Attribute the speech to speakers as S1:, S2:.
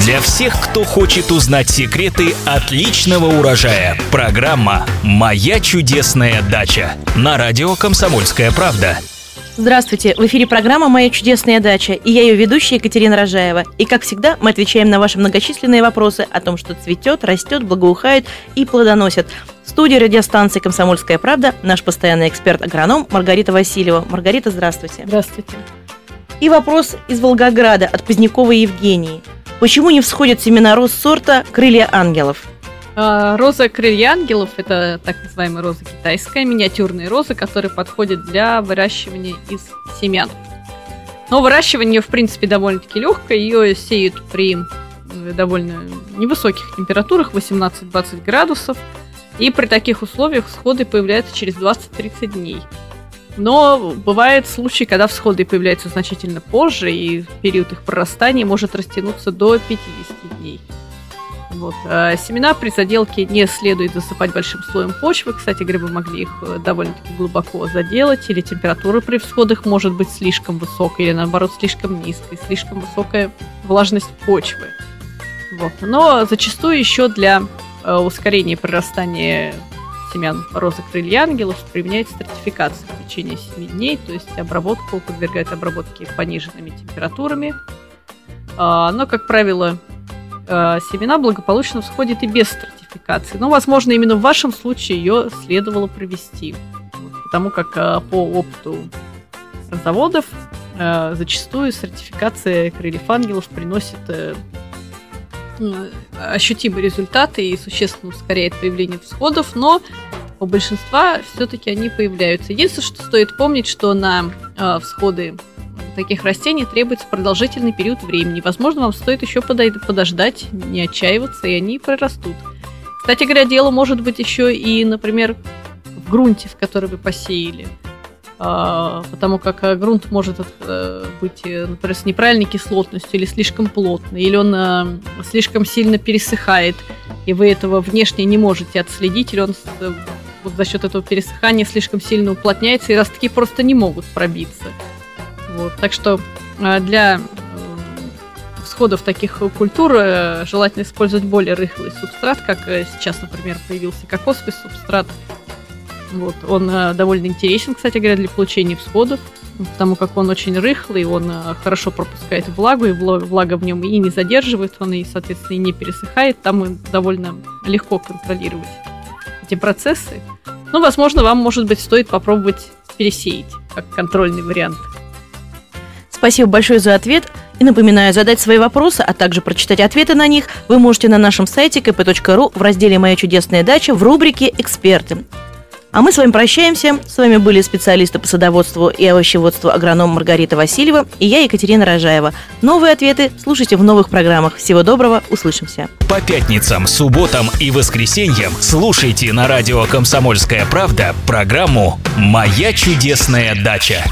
S1: Для всех, кто хочет узнать секреты отличного урожая. Программа «Моя чудесная дача» на радио «Комсомольская правда».
S2: Здравствуйте, в эфире программа «Моя чудесная дача» и я ее ведущая Екатерина Рожаева. И как всегда мы отвечаем на ваши многочисленные вопросы о том, что цветет, растет, благоухает и плодоносит. В студии радиостанции «Комсомольская правда» наш постоянный эксперт-агроном Маргарита Васильева. Маргарита, здравствуйте.
S3: Здравствуйте.
S2: И вопрос из Волгограда от Поздняковой Евгении. Почему не всходят семена роз сорта «Крылья ангелов»?
S3: А, роза крылья ангелов – это так называемая роза китайская, миниатюрные розы, которые подходят для выращивания из семян. Но выращивание, в принципе, довольно-таки легкое. Ее сеют при довольно невысоких температурах, 18-20 градусов. И при таких условиях всходы появляются через 20-30 дней. Но бывает случаи, когда всходы появляются значительно позже, и период их прорастания может растянуться до 50 дней. Вот. А семена при заделке не следует засыпать большим слоем почвы. Кстати вы могли их э, довольно-таки глубоко заделать, или температура при всходах может быть слишком высокой, или наоборот слишком низкой, слишком высокая влажность почвы. Вот. Но зачастую еще для э, ускорения прорастания семян розы крылья ангелов применяется стратификация в течение 7 дней, то есть обработку подвергает обработке пониженными температурами. А, но, как правило, э, семена благополучно всходят и без стратификации. Но, возможно, именно в вашем случае ее следовало провести. Потому как э, по опыту заводов э, зачастую сертификация крыльев ангелов приносит ощутимые результаты и существенно ускоряет появление всходов, но у большинства все-таки они появляются. Единственное, что стоит помнить, что на э, всходы таких растений требуется продолжительный период времени. Возможно, вам стоит еще подождать, не отчаиваться, и они прорастут. Кстати говоря, дело может быть еще и, например, в грунте, в который вы посеяли. А, потому как э, грунт может э, быть, э, например, с неправильной кислотностью или слишком плотный, или он слишком сильно пересыхает, и вы этого внешне не можете отследить, или он вот за счет этого пересыхания слишком сильно уплотняется, и ростки просто не могут пробиться. Вот. Так что для всходов таких культур желательно использовать более рыхлый субстрат, как сейчас, например, появился кокосовый субстрат, вот. Он э, довольно интересен, кстати говоря, для получения всходов, потому как он очень рыхлый, он э, хорошо пропускает влагу, и влага в нем и не задерживает, он и, соответственно, и не пересыхает. Там довольно легко контролировать эти процессы. Ну, возможно, вам, может быть, стоит попробовать пересеять, как контрольный вариант.
S2: Спасибо большое за ответ. И напоминаю, задать свои вопросы, а также прочитать ответы на них вы можете на нашем сайте kp.ru в разделе «Моя чудесная дача» в рубрике «Эксперты». А мы с вами прощаемся. С вами были специалисты по садоводству и овощеводству агроном Маргарита Васильева и я, Екатерина Рожаева. Новые ответы слушайте в новых программах. Всего доброго, услышимся.
S1: По пятницам, субботам и воскресеньям слушайте на радио «Комсомольская правда» программу «Моя чудесная дача».